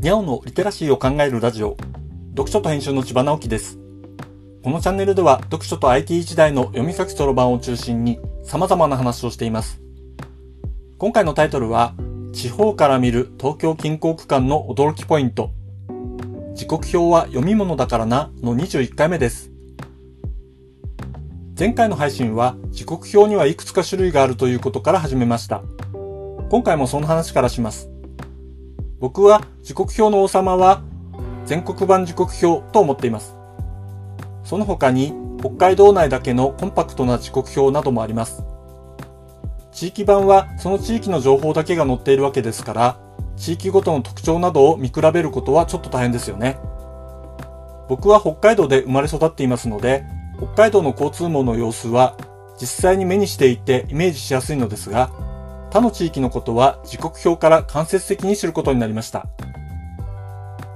にゃおのリテラシーを考えるラジオ、読書と編集の千葉直樹です。このチャンネルでは読書と IT 時代の読み書きそろばんを中心に様々な話をしています。今回のタイトルは、地方から見る東京近郊区間の驚きポイント。時刻表は読み物だからなの21回目です。前回の配信は時刻表にはいくつか種類があるということから始めました。今回もその話からします。僕は時刻表の王様は全国版時刻表と思っています。その他に北海道内だけのコンパクトな時刻表などもあります。地域版はその地域の情報だけが載っているわけですから、地域ごとの特徴などを見比べることはちょっと大変ですよね。僕は北海道で生まれ育っていますので、北海道の交通網の様子は実際に目にしていてイメージしやすいのですが、他の地域のことは時刻表から間接的に知ることになりました。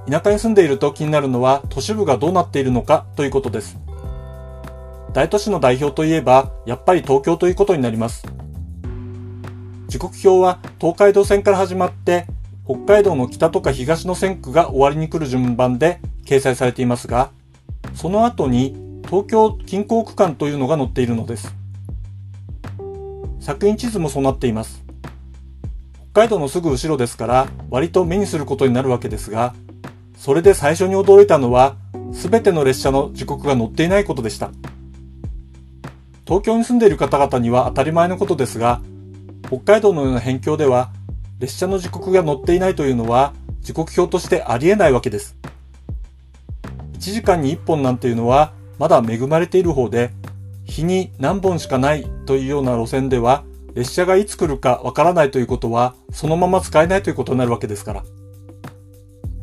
田舎に住んでいると気になるのは都市部がどうなっているのかということです。大都市の代表といえば、やっぱり東京ということになります。時刻表は東海道線から始まって、北海道の北とか東の線区が終わりに来る順番で掲載されていますが、その後に東京近郊区間というのが載っているのです。作品地図もそうなっています。北海道のすぐ後ろですから、割と目にすることになるわけですが、それで最初に驚いたのは、すべての列車の時刻が載っていないことでした。東京に住んでいる方々には当たり前のことですが、北海道のような辺境では、列車の時刻が載っていないというのは、時刻表としてありえないわけです。1時間に1本なんていうのは、まだ恵まれている方で、日に何本しかないというような路線では、列車がいつ来るかわからないということは、そのまま使えないということになるわけですから。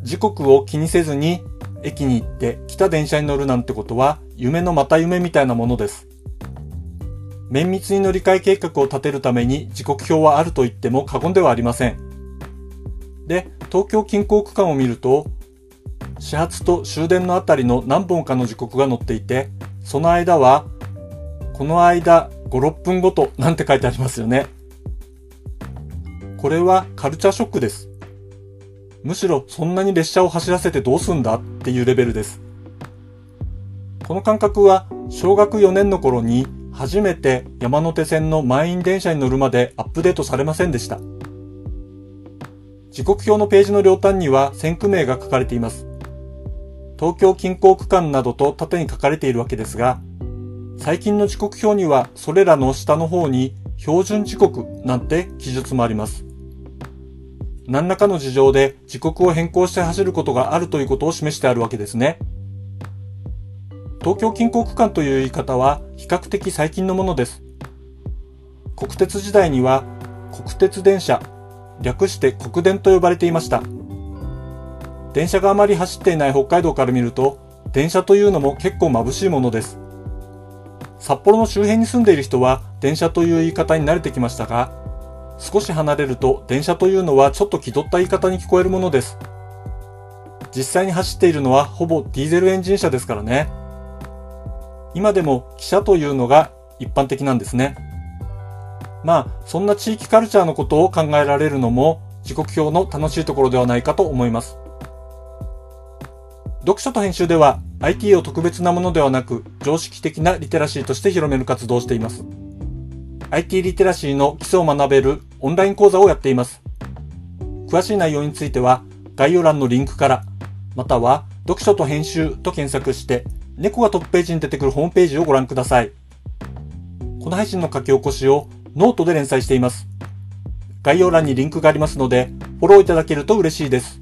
時刻を気にせずに、駅に行って来た電車に乗るなんてことは、夢のまた夢みたいなものです。綿密に乗り換え計画を立てるために時刻表はあると言っても過言ではありません。で、東京近郊区間を見ると、始発と終電のあたりの何本かの時刻が載っていて、その間は、この間5、6分ごとなんて書いてありますよね。これはカルチャーショックです。むしろそんなに列車を走らせてどうすんだっていうレベルです。この感覚は小学4年の頃に初めて山手線の満員電車に乗るまでアップデートされませんでした。時刻表のページの両端には線区名が書かれています。東京近郊区間などと縦に書かれているわけですが、最近の時刻表にはそれらの下の方に標準時刻なんて記述もあります。何らかの事情で時刻を変更して走ることがあるということを示してあるわけですね。東京近郊区間という言い方は比較的最近のものです。国鉄時代には国鉄電車、略して国電と呼ばれていました。電車があまり走っていない北海道から見ると、電車というのも結構眩しいものです。札幌の周辺に住んでいる人は電車という言い方に慣れてきましたが、少し離れると電車というのはちょっと気取った言い方に聞こえるものです。実際に走っているのはほぼディーゼルエンジン車ですからね。今でも汽車というのが一般的なんですね。まあ、そんな地域カルチャーのことを考えられるのも時刻表の楽しいところではないかと思います。読書と編集では IT を特別なものではなく常識的なリテラシーとして広める活動をしています。IT リテラシーの基礎を学べるオンライン講座をやっています。詳しい内容については概要欄のリンクから、または読書と編集と検索して猫がトップページに出てくるホームページをご覧ください。この配信の書き起こしをノートで連載しています。概要欄にリンクがありますので、フォローいただけると嬉しいです。